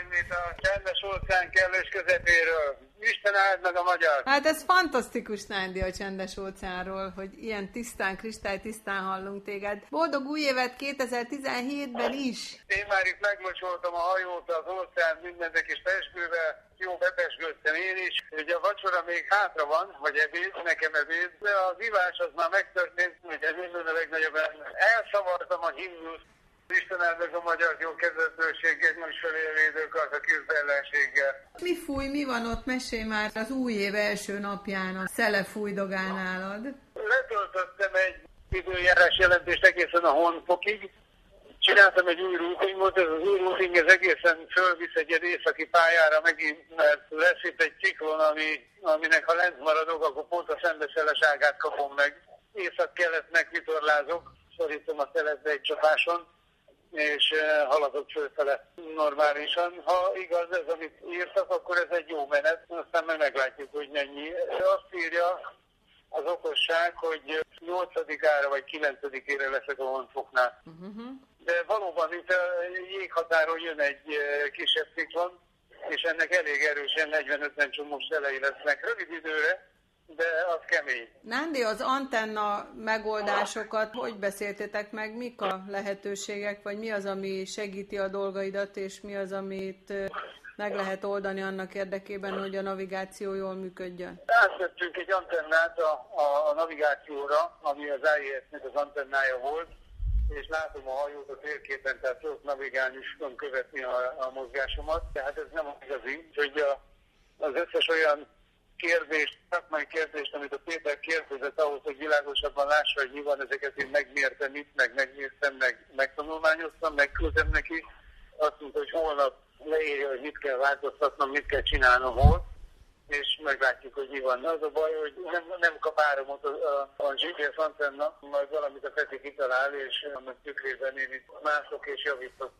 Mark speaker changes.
Speaker 1: innét a csendes óceán kellős közepéről. Isten áld meg a magyar!
Speaker 2: Hát ez fantasztikus, Nándi, a csendes óceánról, hogy ilyen tisztán, kristály tisztán hallunk téged. Boldog új évet 2017-ben is!
Speaker 1: Én már itt megmocsoltam a hajót az óceán mindennek is pesgővel, jó bepesgődtem én is. Ugye a vacsora még hátra van, vagy ebéd, nekem ebéd, de az ivás az már megtörtént, hogy ez minden a legnagyobb. Elszavartam a himnusz, Áldog a magyar jó kezdetőség, egy most felélvédők a küzdellenséggel.
Speaker 2: Mi fúj, mi van ott? Mesélj már az új év első napján a szele fújdogán nálad.
Speaker 1: Letöltöttem egy időjárás jelentést egészen a honfokig, csináltam egy új routingot, ez az új routing ez egészen fölvisz egy északi pályára megint, mert lesz itt egy ciklon, ami, aminek ha lent maradok, akkor pont a szembeszeleságát kapom meg. Észak-kelet megvitorlázok, szorítom a szeletbe egy csapáson, és uh, haladok fölfele normálisan. Ha igaz ez, amit írtak, akkor ez egy jó menet, aztán meg meglátjuk, hogy mennyi. Azt írja az okosság, hogy 8-ára vagy 9-ére leszek a honfoknál. Uh-huh. De valóban itt a jéghatáron jön egy kisebb ciklon, és ennek elég erősen 40-50 csomós szelei lesznek rövid időre, de az kemény.
Speaker 2: Nándi, az antenna megoldásokat hogy beszéltétek meg? Mik a lehetőségek, vagy mi az, ami segíti a dolgaidat, és mi az, amit meg lehet oldani annak érdekében, hogy a navigáció jól működjön?
Speaker 1: Átvettünk egy antennát a, a, a navigációra, ami az AIS-nek az antennája volt, és látom a hajót a térképen, tehát tudok navigálni és tudom követni a, a mozgásomat. Tehát ez nem az igazi, hogy a, az összes olyan kérdést, szakmai kérdést, amit a Péter kérdezett ahhoz, hogy világosabban lássa, hogy mi van, ezeket én megmértem itt, meg megmértem, meg megtanulmányoztam, megküldtem neki. Azt mondta, hogy holnap leírja, hogy mit kell változtatnom, mit kell csinálnom hol, és meglátjuk, hogy mi van. Az a baj, hogy nem, nem kap áramot a, a, a GPS antenna, majd valamit a Peti kitalál, és annak tükrében én itt mászok és javítok.